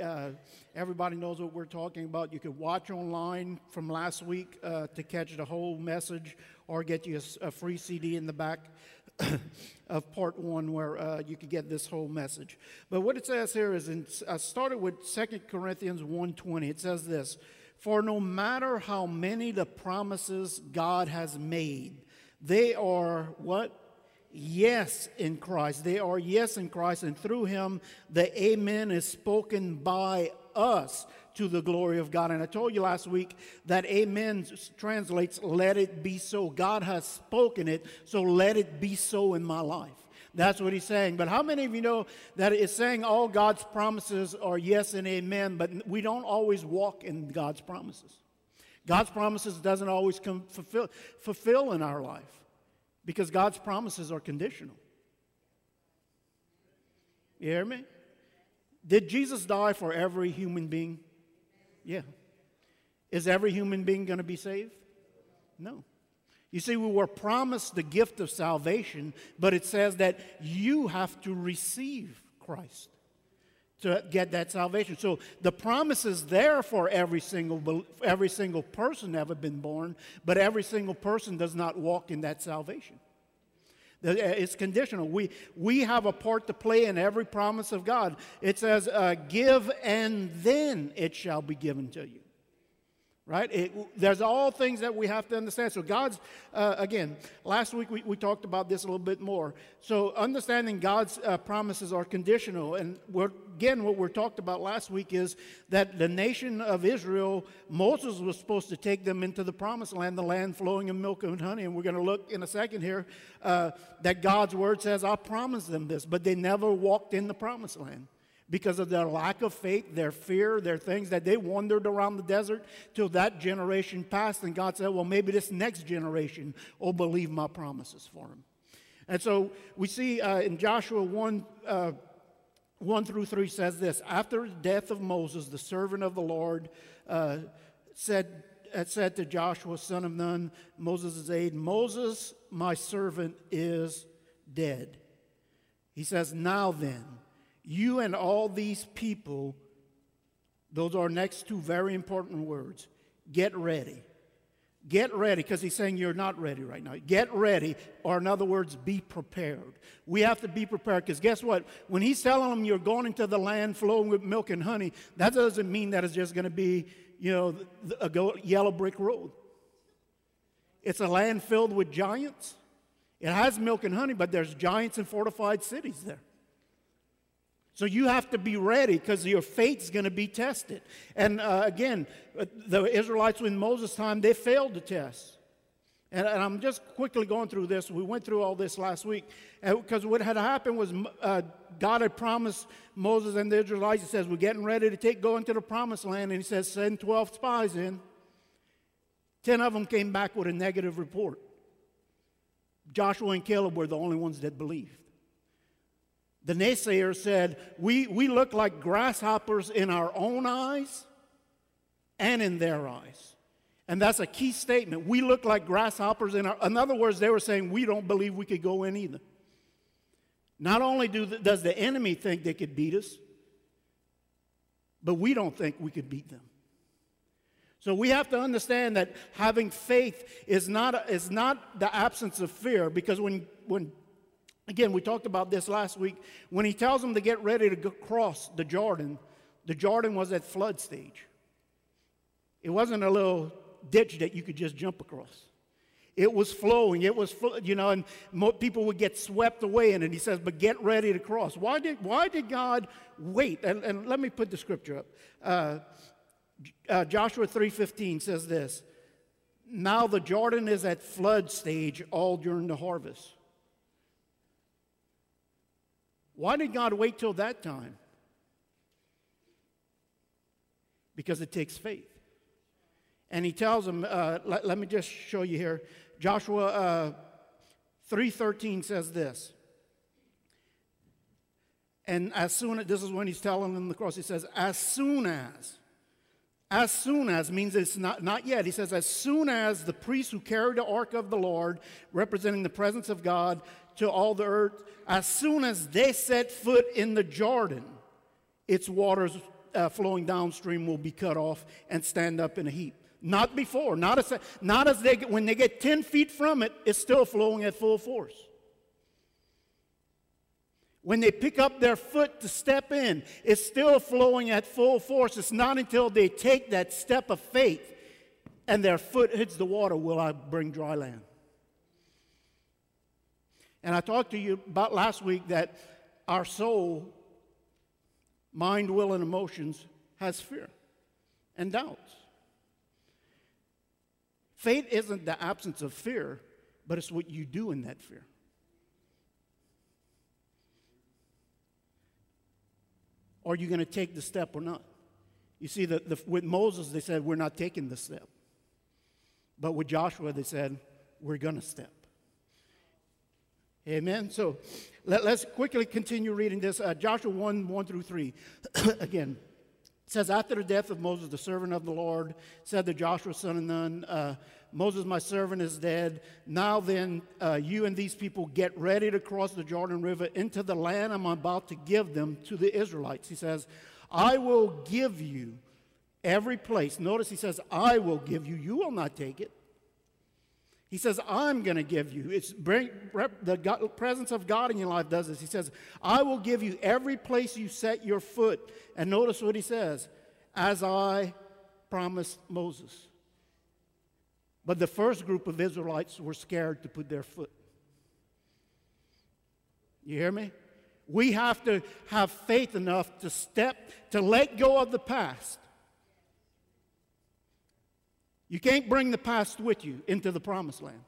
Uh, everybody knows what we're talking about. You could watch online from last week uh, to catch the whole message or get you a, a free CD in the back of part one where uh, you could get this whole message. But what it says here is, in, I started with 2 Corinthians 1.20. It says this, For no matter how many the promises God has made, they are what? Yes in Christ. They are yes in Christ, and through him, the amen is spoken by us to the glory of God. And I told you last week that amen translates, let it be so. God has spoken it, so let it be so in my life. That's what he's saying. But how many of you know that it's saying all God's promises are yes and amen, but we don't always walk in God's promises? God's promises doesn't always come fulfill, fulfill in our life because God's promises are conditional. You hear me? Did Jesus die for every human being? Yeah. Is every human being going to be saved? No. You see, we were promised the gift of salvation, but it says that you have to receive Christ to get that salvation. So the promise is there for every single every single person ever been born, but every single person does not walk in that salvation. Uh, it's conditional. We, we have a part to play in every promise of God. It says, uh, Give and then it shall be given to you right? It, there's all things that we have to understand. So, God's, uh, again, last week we, we talked about this a little bit more. So, understanding God's uh, promises are conditional. And again, what we talked about last week is that the nation of Israel, Moses was supposed to take them into the promised land, the land flowing in milk and honey. And we're going to look in a second here uh, that God's word says, I promised them this, but they never walked in the promised land because of their lack of faith, their fear, their things that they wandered around the desert till that generation passed. And God said, Well, maybe this next generation will believe my promises for them. And so we see uh, in Joshua 1. Uh, 1 through 3 says this After the death of Moses, the servant of the Lord, uh, said, said to Joshua, son of Nun, Moses' aide, Moses, my servant, is dead. He says, Now then, you and all these people, those are next two very important words. Get ready. Get ready, because he's saying you're not ready right now. Get ready, or in other words, be prepared. We have to be prepared, because guess what? When he's telling them you're going into the land flowing with milk and honey, that doesn't mean that it's just going to be, you know, a yellow brick road. It's a land filled with giants. It has milk and honey, but there's giants and fortified cities there. So you have to be ready because your faith's going to be tested. And uh, again, uh, the Israelites in Moses' time, they failed the test. And, and, I'm just quickly going through this. We went through all this last week. Because what had happened was uh, God had promised Moses and the Israelites, He says, We're getting ready to take, go into the promised land. And He says, Send 12 spies in. 10 of them came back with a negative report. Joshua and Caleb were the only ones that believed. The naysayer said, we, we look like grasshoppers in our own eyes and in their eyes. And that's a key statement. We look like grasshoppers in our, in other words, they were saying, we don't believe we could go in either. Not only do the, does the enemy think they could beat us, but we don't think we could beat them. So we have to understand that having faith is not, is not the absence of fear, because when, when Again, we talked about this last week. When he tells them to get ready to cross the Jordan, the Jordan was at flood stage. It wasn't a little ditch that you could just jump across. It was flowing. It was, you know, and people would get swept away in it. He says, but get ready to cross. Why did, why did God wait? And, and let me put the scripture up. Uh, uh, Joshua 3.15 says this, Now the Jordan is at flood stage all during the harvest. Why did God wait till that time? Because it takes faith. And he tells them, uh, let, let, me just show you here. Joshua uh, 3.13 says this. And as soon as, this is when he's telling them the cross, he says, as soon as, as soon as means it's not, not yet. He says, as soon as the priests who carried the ark of the Lord, representing the presence of God, to all the earth. As soon as they set foot in the Jordan, its waters uh, flowing downstream will be cut off and stand up in a heap. Not before, not as, not as they, when they get 10 feet from it, it's still flowing at full force. When they pick up their foot to step in, it's still flowing at full force. It's not until they take that step of faith and their foot hits the water will I bring dry land. And I talked to you about last week that our soul, mind, will, and emotions has fear and doubts. Faith isn't the absence of fear, but it's what you do in that fear. Are you going to take the step or not? You see, the, the, with Moses, they said, We're not taking the step. But with Joshua, they said, We're going to step. Amen. So let, us quickly continue reading this. Uh, Joshua 1 1 through 3. Again, it says, After the death of Moses, the servant of the Lord, said to Joshua, son of Nun, uh, Moses, my servant, is dead. Now then, uh, you and these people get ready to cross the Jordan River into the land I'm about to give them to the Israelites. He says, I will give you every place. Notice he says, I will give you. You will not take it. He says, I'm going to give you. It's bring, the God, presence of God in your life does this. He says, I will give you every place you set your foot. And notice what he says, as I promised Moses. But the first group of Israelites were scared to put their foot. You hear me? We have to have faith enough to step, to let go of the past. You can't bring the past with you into the promised land.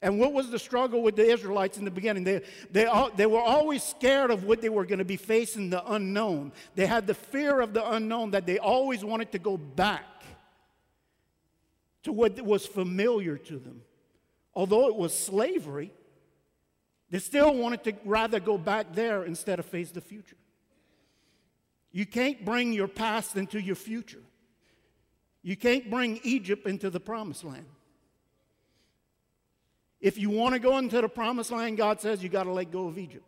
And what was the struggle with the Israelites in the beginning? They, they, they were always scared of what they were going to be facing, the unknown. They had the fear of the unknown that they always wanted to go back to what was familiar to them. Although it was slavery, they still wanted to rather go back there instead of face the future. You can't bring your past into your future. You can't bring Egypt into the promised land. If you want to go into the promised land, God says you got to let go of Egypt.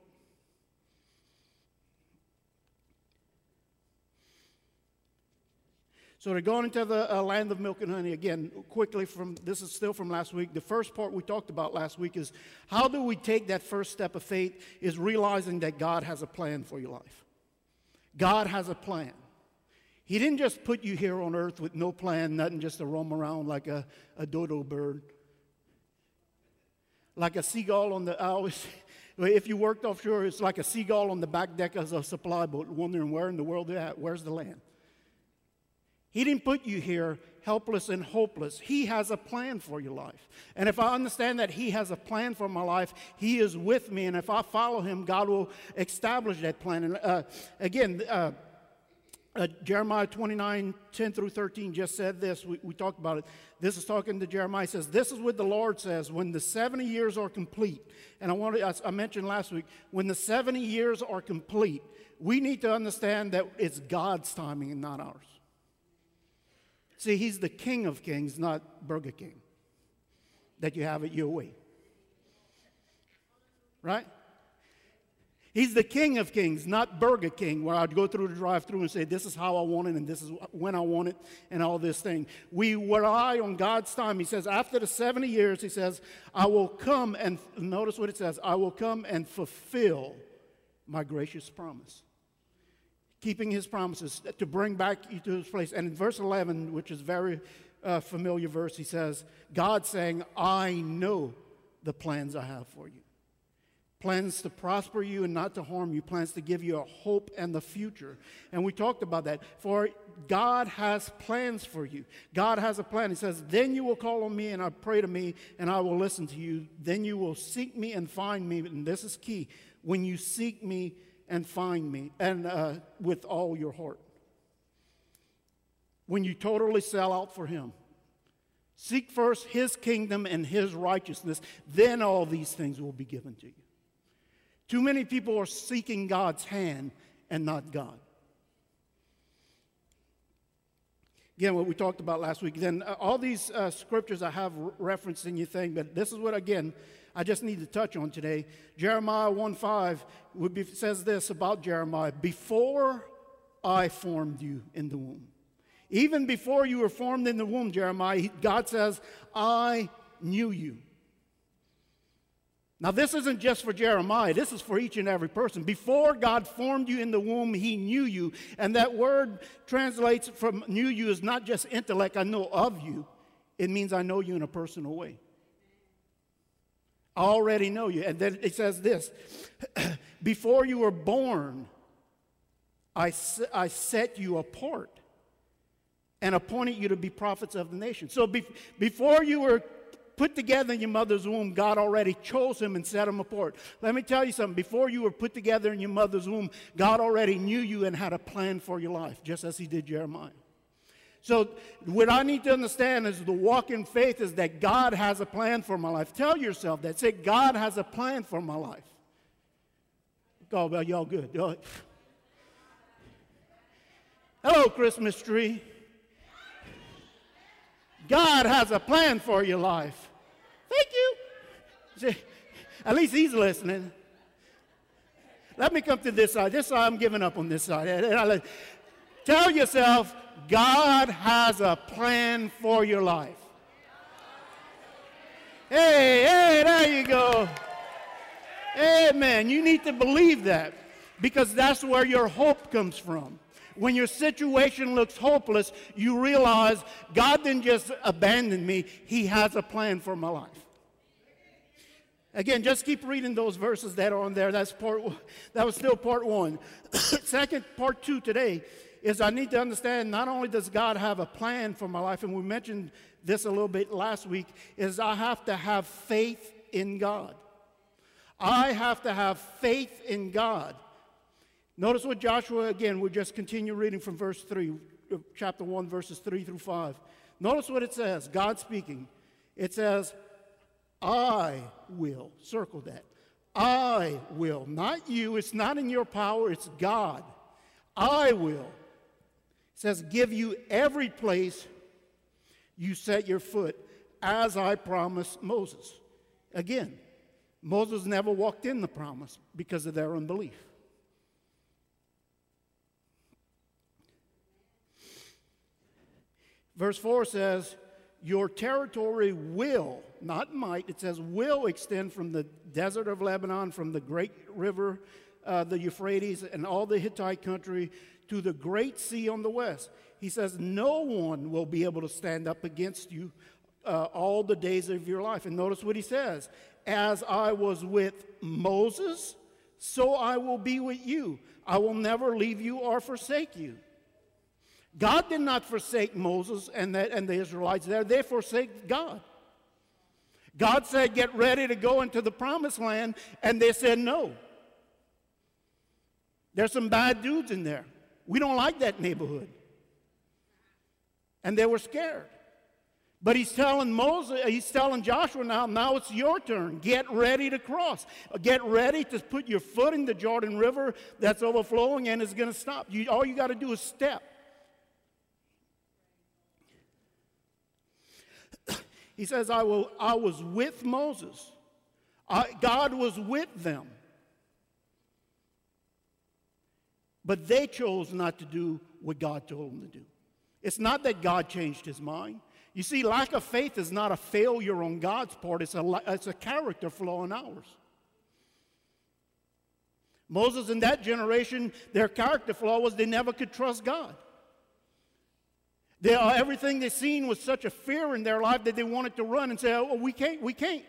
So to go into the uh, land of milk and honey again, quickly from this is still from last week. The first part we talked about last week is how do we take that first step of faith? Is realizing that God has a plan for your life. God has a plan. He didn't just put you here on earth with no plan, nothing, just to roam around like a, a dodo bird, like a seagull on the. I always, if you worked offshore, it's like a seagull on the back deck of a supply boat, wondering where in the world they're at. Where's the land? He didn't put you here helpless and hopeless. He has a plan for your life. And if I understand that He has a plan for my life, He is with me. And if I follow Him, God will establish that plan. And uh, again, uh, uh, Jeremiah 29, 10 through 13 just said this. We, we talked about it. This is talking to Jeremiah. says, This is what the Lord says when the 70 years are complete. And I, wanted, I, I mentioned last week, when the 70 years are complete, we need to understand that it's God's timing and not ours. See, he's the King of Kings, not Burger King, that you have it your way. Right? He's the King of Kings, not Burger King, where I'd go through the drive through and say, This is how I want it, and this is when I want it, and all this thing. We rely on God's time. He says, After the 70 years, He says, I will come and, notice what it says, I will come and fulfill my gracious promise keeping his promises to bring back you to his place. And in verse 11, which is very uh, familiar verse, he says, God saying, I know the plans I have for you. Plans to prosper you and not to harm you, plans to give you a hope and the future. And we talked about that. For God has plans for you. God has a plan. He says, Then you will call on me and I pray to me and I will listen to you. Then you will seek me and find me. And this is key. When you seek me, and find me, and uh, with all your heart. When you totally sell out for Him, seek first His kingdom and His righteousness, then all these things will be given to you. Too many people are seeking God's hand and not God. Again, what we talked about last week. Then uh, all these uh, scriptures I have referenced in your thing, but this is what, again, I just need to touch on today. Jeremiah 1 5 be, says this about Jeremiah Before I formed you in the womb. Even before you were formed in the womb, Jeremiah, God says, I knew you. Now, this isn't just for Jeremiah, this is for each and every person. Before God formed you in the womb, He knew you. And that word translates from knew you is not just intellect, I know of you. It means I know you in a personal way. I already know you. And then it says this Before you were born, I, I set you apart and appointed you to be prophets of the nation. So be, before you were put together in your mother's womb, God already chose him and set him apart. Let me tell you something. Before you were put together in your mother's womb, God already knew you and had a plan for your life, just as he did Jeremiah. So, what I need to understand is the walk in faith is that God has a plan for my life. Tell yourself that. Say, God has a plan for my life. Oh, well, y'all good. Hello, Christmas tree. God has a plan for your life. At least he's listening. Let me come to this side. This side, I'm giving up on this side. Tell yourself, God has a plan for your life. Hey, hey, there you go. Amen. You need to believe that because that's where your hope comes from. When your situation looks hopeless, you realize God didn't just abandon me, He has a plan for my life. Again, just keep reading those verses that are on there. That's part. That was still part one. Second, part two today is I need to understand not only does God have a plan for my life, and we mentioned this a little bit last week, is I have to have faith in God. I have to have faith in God. Notice what Joshua, again, we just continue reading from verse 3, chapter 1, verses 3 through 5. Notice what it says, God speaking. It says, I will, circle that. I will, not you, it's not in your power, it's God. I will. It says, give you every place you set your foot, as I promised Moses. Again, Moses never walked in the promise because of their unbelief. Verse 4 says, Your territory will, not might, it says will extend from the desert of Lebanon, from the great river, uh, the Euphrates, and all the Hittite country to the great sea on the west. He says, No one will be able to stand up against you uh, all the days of your life. And notice what he says As I was with Moses, so I will be with you. I will never leave you or forsake you. God did not forsake Moses and the, and the Israelites there, they forsake God. God said, Get ready to go into the promised land, and they said no. There's some bad dudes in there. We don't like that neighborhood. And they were scared. But he's telling Moses, he's telling Joshua now, now it's your turn. Get ready to cross. Get ready to put your foot in the Jordan River that's overflowing and it's going to stop. You, all you got to do is step. He says, I, will, I was with Moses. I, God was with them. But they chose not to do what God told them to do. It's not that God changed his mind. You see, lack of faith is not a failure on God's part, it's a, it's a character flaw on ours. Moses and that generation, their character flaw was they never could trust God. They, uh, everything they seen was such a fear in their life that they wanted to run and say, oh, we can't, we can't.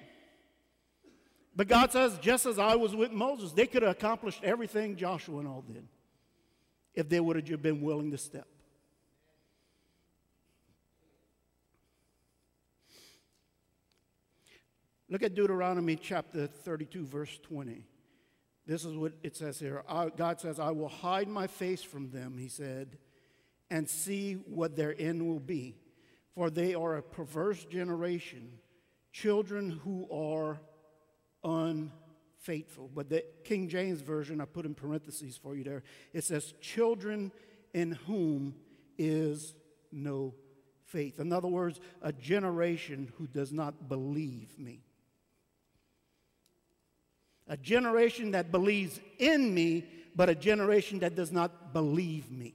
But God says, just as I was with Moses, they could have accomplished everything Joshua and all did if they would have been willing to step. Look at Deuteronomy chapter 32, verse 20. This is what it says here. God says, I will hide my face from them, he said and see what their end will be. For they are a perverse generation, children who are unfaithful. But the King James Version, I put in parentheses for you there, it says, children in whom is no faith. In other words, a generation who does not believe me. A generation that believes in me, but a generation that does not believe me.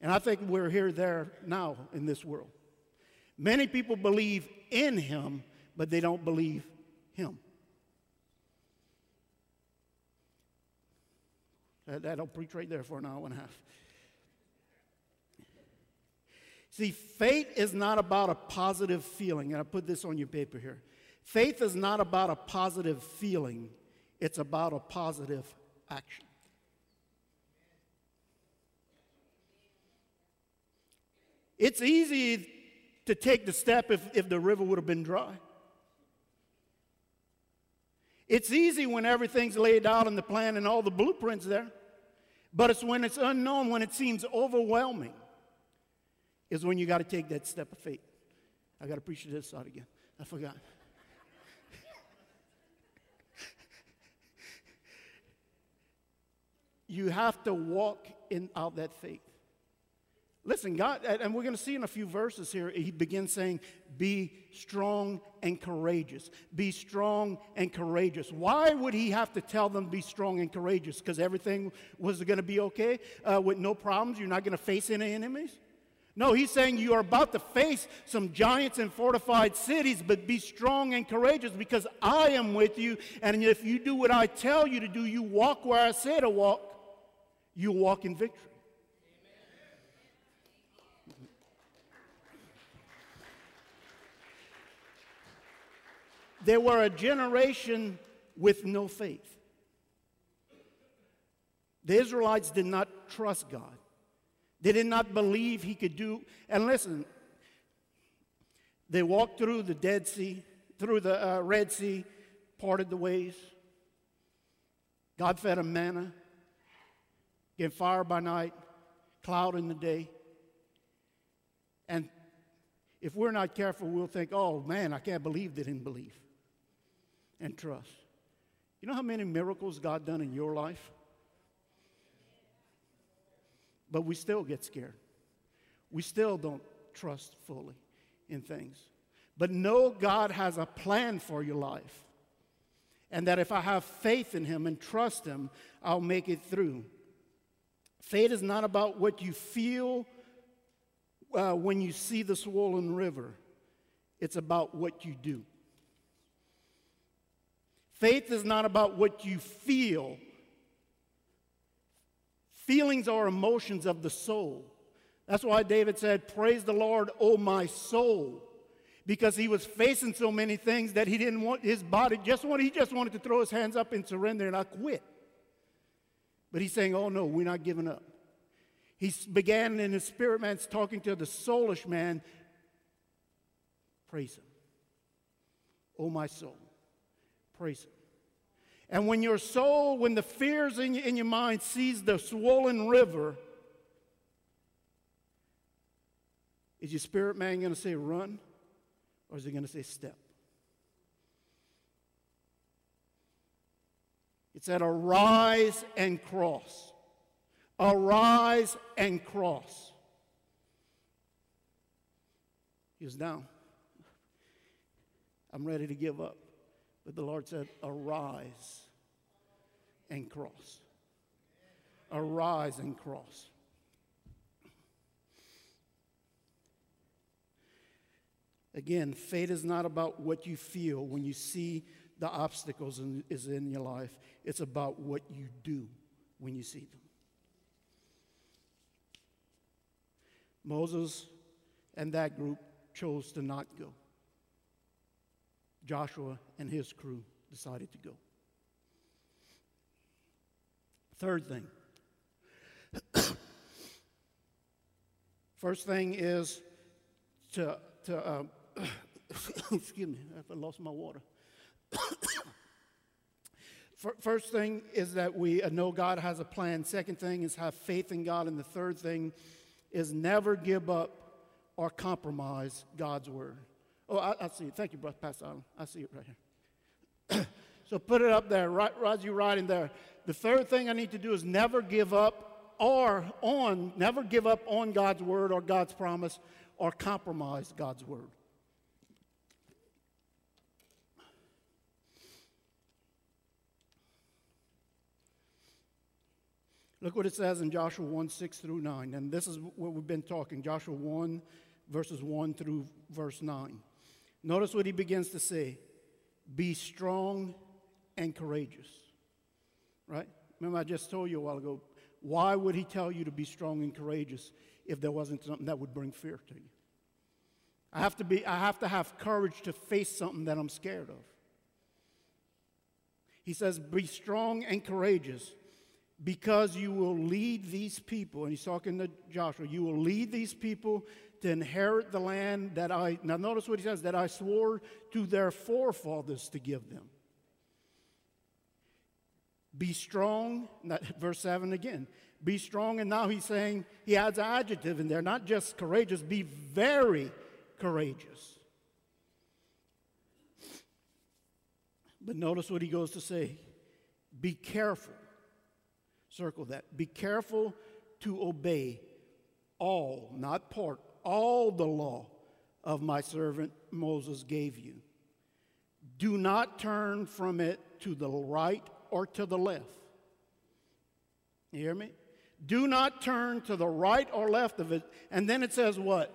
And I think we're here, there, now in this world. Many people believe in him, but they don't believe him. That'll preach right there for an hour and a half. See, faith is not about a positive feeling, and I put this on your paper here. Faith is not about a positive feeling, it's about a positive action. It's easy to take the step if, if the river would have been dry. It's easy when everything's laid out in the plan and all the blueprints there. But it's when it's unknown, when it seems overwhelming, is when you got to take that step of faith. I got to preach this out again. I forgot. you have to walk in out that faith. Listen, God, and we're going to see in a few verses here, he begins saying, Be strong and courageous. Be strong and courageous. Why would he have to tell them be strong and courageous? Because everything was going to be okay uh, with no problems? You're not going to face any enemies? No, he's saying you are about to face some giants and fortified cities, but be strong and courageous because I am with you. And if you do what I tell you to do, you walk where I say to walk, you walk in victory. They were a generation with no faith. The Israelites did not trust God. They did not believe He could do. And listen, they walked through the Dead Sea, through the uh, Red Sea, parted the ways. God fed them manna, gave fire by night, cloud in the day. And if we're not careful, we'll think, oh man, I can't believe they didn't believe and trust. You know how many miracles God done in your life? But we still get scared. We still don't trust fully in things. But know God has a plan for your life. And that if I have faith in Him and trust Him, I'll make it through. Faith is not about what you feel uh, when you see the swollen river, it's about what you do. Faith is not about what you feel. Feelings are emotions of the soul. That's why David said, Praise the Lord, O my soul. Because he was facing so many things that he didn't want his body, just wanted, he just wanted to throw his hands up and surrender and I quit. But he's saying, Oh no, we're not giving up. He began in his spirit man's talking to the soulish man. Praise him. Oh my soul. Praise Him. And when your soul, when the fears in, in your mind sees the swollen river, is your spirit man going to say run or is he going to say step? It said arise and cross. Arise and cross. He was down. I'm ready to give up. But the Lord said, Arise and cross. Arise and cross. Again, faith is not about what you feel when you see the obstacles in, is in your life. It's about what you do when you see them. Moses and that group chose to not go. Joshua and his crew decided to go. Third thing. First thing is to, to uh, excuse me, I lost my water. First thing is that we know God has a plan. Second thing is have faith in God. And the third thing is never give up or compromise God's word. Oh, I, I see it. Thank you, Brother Pastor Allen. I see it right here. so put it up there, right, right, you right in there. The third thing I need to do is never give up or on, never give up on God's word or God's promise or compromise God's word. Look what it says in Joshua 1 6 through 9. And this is what we've been talking Joshua 1, verses 1 through verse 9. Notice what he begins to say Be strong and courageous. Right? Remember, I just told you a while ago, why would he tell you to be strong and courageous if there wasn't something that would bring fear to you? I have to, be, I have to have courage to face something that I'm scared of. He says, Be strong and courageous because you will lead these people. And he's talking to Joshua. You will lead these people to inherit the land that I, now notice what he says, that I swore to their forefathers to give them. Be strong, verse 7 again. Be strong, and now he's saying, he adds an adjective in there, not just courageous, be very courageous. But notice what he goes to say be careful. Circle that. Be careful to obey all, not part, all the law of my servant Moses gave you. Do not turn from it to the right or to the left. You hear me? Do not turn to the right or left of it. And then it says what?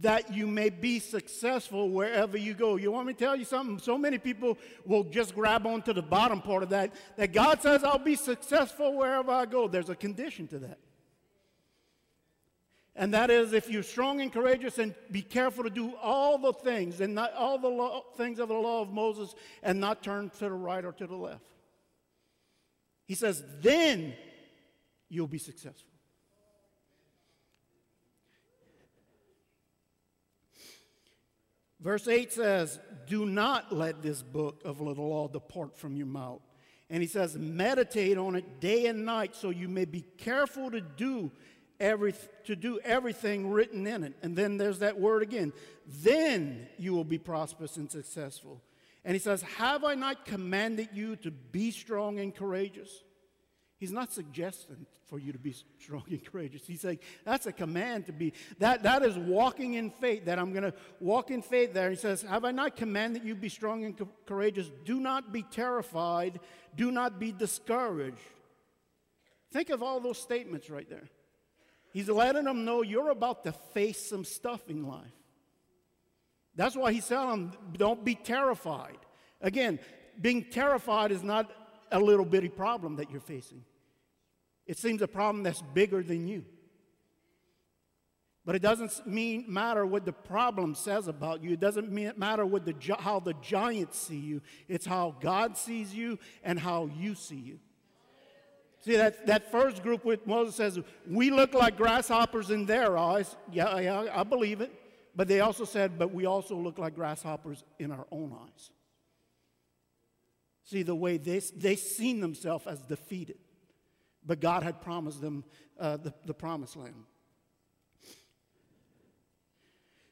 That you may be successful wherever you go. You want me to tell you something? So many people will just grab onto the bottom part of that. That God says, I'll be successful wherever I go. There's a condition to that. And that is if you're strong and courageous and be careful to do all the things and not all the things of the law of Moses and not turn to the right or to the left. He says, then you'll be successful. Verse 8 says, Do not let this book of the law depart from your mouth. And he says, Meditate on it day and night so you may be careful to do every, to do everything written in it. And then there's that word again. Then you will be prosperous and successful. And he says, Have I not commanded you to be strong and courageous? He's not suggesting for you to be strong and courageous. He's saying that's a command to be. That, that is walking in faith, that I'm going to walk in faith there. He says, Have I not commanded you be strong and co- courageous? Do not be terrified. Do not be discouraged. Think of all those statements right there. He's letting them know you're about to face some stuff in life. That's why he's telling them, don't be terrified. Again, being terrified is not a little bitty problem that you're facing. It seems a problem that's bigger than you. But it doesn't mean, matter what the problem says about you. It doesn't mean, matter what the, how the giants see you. It's how God sees you and how you see you. See, that, that first group with Moses says, we look like grasshoppers in their eyes. Yeah, yeah, I believe it. But they also said, but we also look like grasshoppers in our own eyes. See, the way they, they seen themselves as defeated. But God had promised them uh, the, the promised land.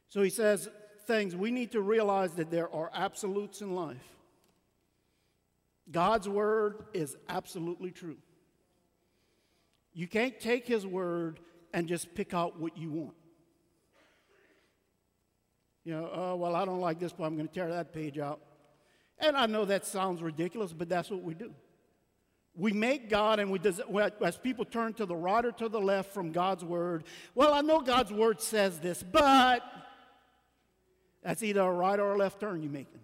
So he says things we need to realize that there are absolutes in life. God's word is absolutely true. You can't take his word and just pick out what you want. You know, oh, well, I don't like this, but I'm going to tear that page out. And I know that sounds ridiculous, but that's what we do. We make God, and we does, as people turn to the right or to the left from God's word, well, I know God's word says this, but that's either a right or a left turn you're making.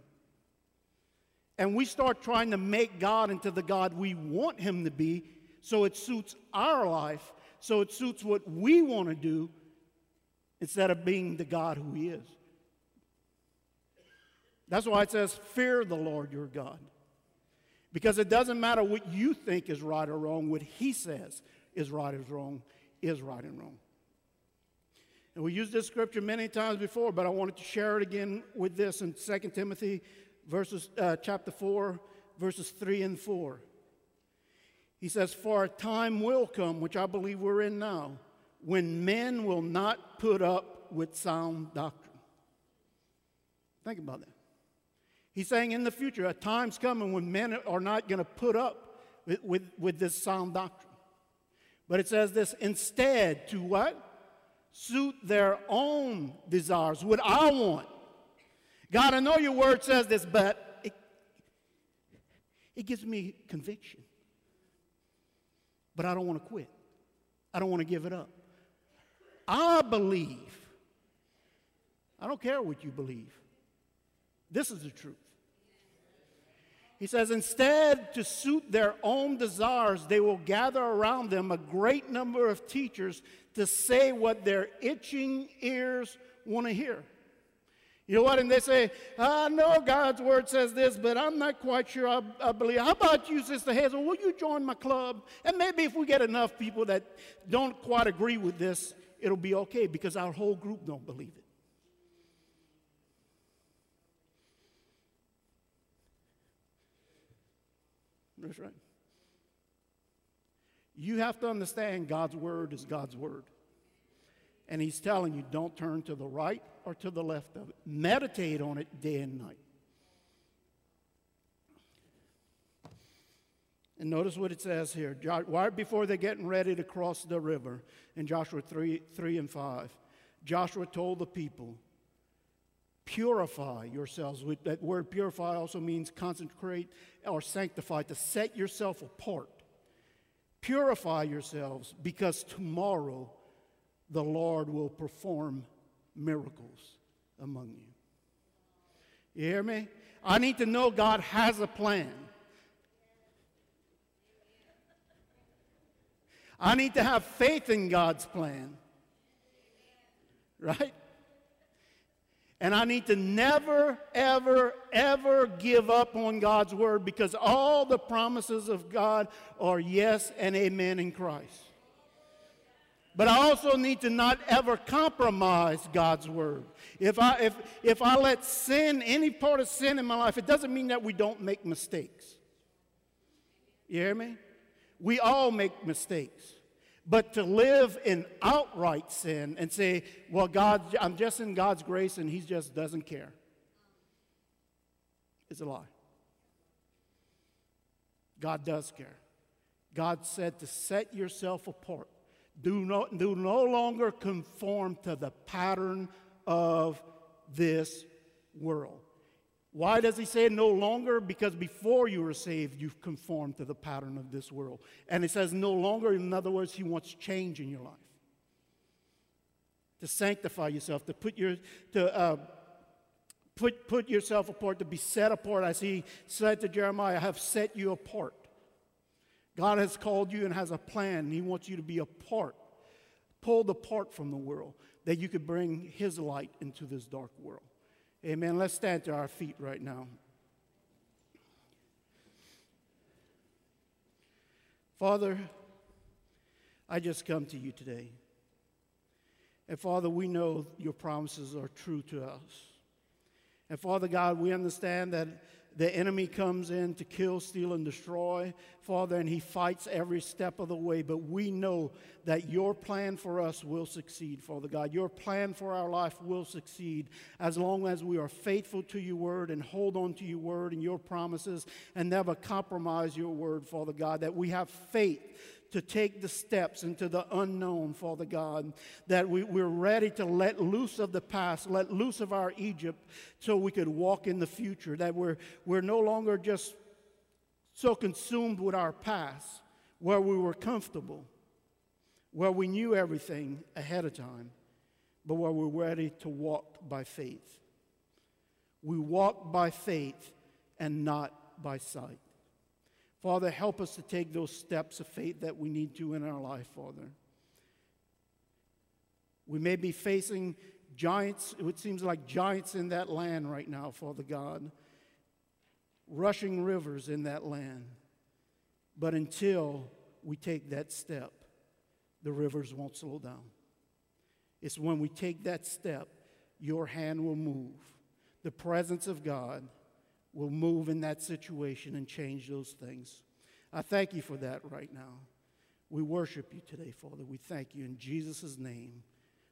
And we start trying to make God into the God we want him to be so it suits our life, so it suits what we want to do instead of being the God who He is. That's why it says, Fear the Lord your God. Because it doesn't matter what you think is right or wrong, what He says is right or wrong is right and wrong. And we used this scripture many times before, but I wanted to share it again with this in 2 Timothy verses, uh, chapter 4, verses 3 and 4. He says, For a time will come, which I believe we're in now, when men will not put up with sound doctrine. Think about that. He's saying in the future, a time's coming when men are not going to put up with, with, with this sound doctrine. But it says this instead to what? Suit their own desires, what I want. God, I know your word says this, but it, it gives me conviction. But I don't want to quit. I don't want to give it up. I believe. I don't care what you believe. This is the truth. He says, instead, to suit their own desires, they will gather around them a great number of teachers to say what their itching ears want to hear. You know what? And they say, I know God's word says this, but I'm not quite sure I, I, believe. How about you, Sister Hazel? Will you join my club? And maybe if we get enough people that don't quite agree with this, it'll be okay because our whole group don't believe it. That's right. You have to understand God's word is God's word. And He's telling you don't turn to the right or to the left of it. Meditate on it day and night. And notice what it says here. Right before they're getting ready to cross the river in Joshua 3, 3 and 5, Joshua told the people, Purify yourselves. That word purify also means consecrate or sanctify, to set yourself apart. Purify yourselves because tomorrow the Lord will perform miracles among you. You hear me? I need to know God has a plan. I need to have faith in God's plan. Right? And I need to never, ever, ever give up on God's word because all the promises of God are yes and amen in Christ. But I also need to not ever compromise God's word. If I, if, if I let sin, any part of sin in my life, it doesn't mean that we don't make mistakes. You hear me? We all make mistakes. But to live in outright sin and say, well, God, I'm just in God's grace and He just doesn't care, is a lie. God does care. God said to set yourself apart. Do, no, do no longer conform to the pattern of this world. Why does he say no longer? Because before you were saved, you've conformed to the pattern of this world. And he says no longer, in other words, he wants change in your life. To sanctify yourself, to put your, to, uh, put, put yourself apart, to be set apart. As he said to Jeremiah, I have set you apart. God has called you and has a plan. He wants you to be apart, pulled apart from the world, that you could bring his light into this dark world. Amen. Let's stand to our feet right now. Father, I just come to you today. And Father, we know your promises are true to us. And Father God, we understand that the enemy comes in to kill, steal, and destroy, Father, and he fights every step of the way. But we know that your plan for us will succeed, Father God. Your plan for our life will succeed as long as we are faithful to your word and hold on to your word and your promises and never compromise your word, Father God. That we have faith to take the steps into the unknown, Father God, that we, we're ready to let loose of the past, let loose of our Egypt so we could walk in the future, that we're, we're no longer just so consumed with our past where we were comfortable, where we knew everything ahead of time, but where we're ready to walk by faith. We walk by faith and not by sight. Father, help us to take those steps of faith that we need to in our life, Father. We may be facing giants, it seems like giants in that land right now, Father God, rushing rivers in that land. But until we take that step, the rivers won't slow down. It's when we take that step, your hand will move. The presence of God will move in that situation and change those things. I thank you for that right now. We worship you today, Father. We thank you. In Jesus' name,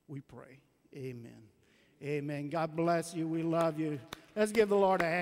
we pray. Amen. Amen. God bless you. We love you. Let's give the Lord a hand.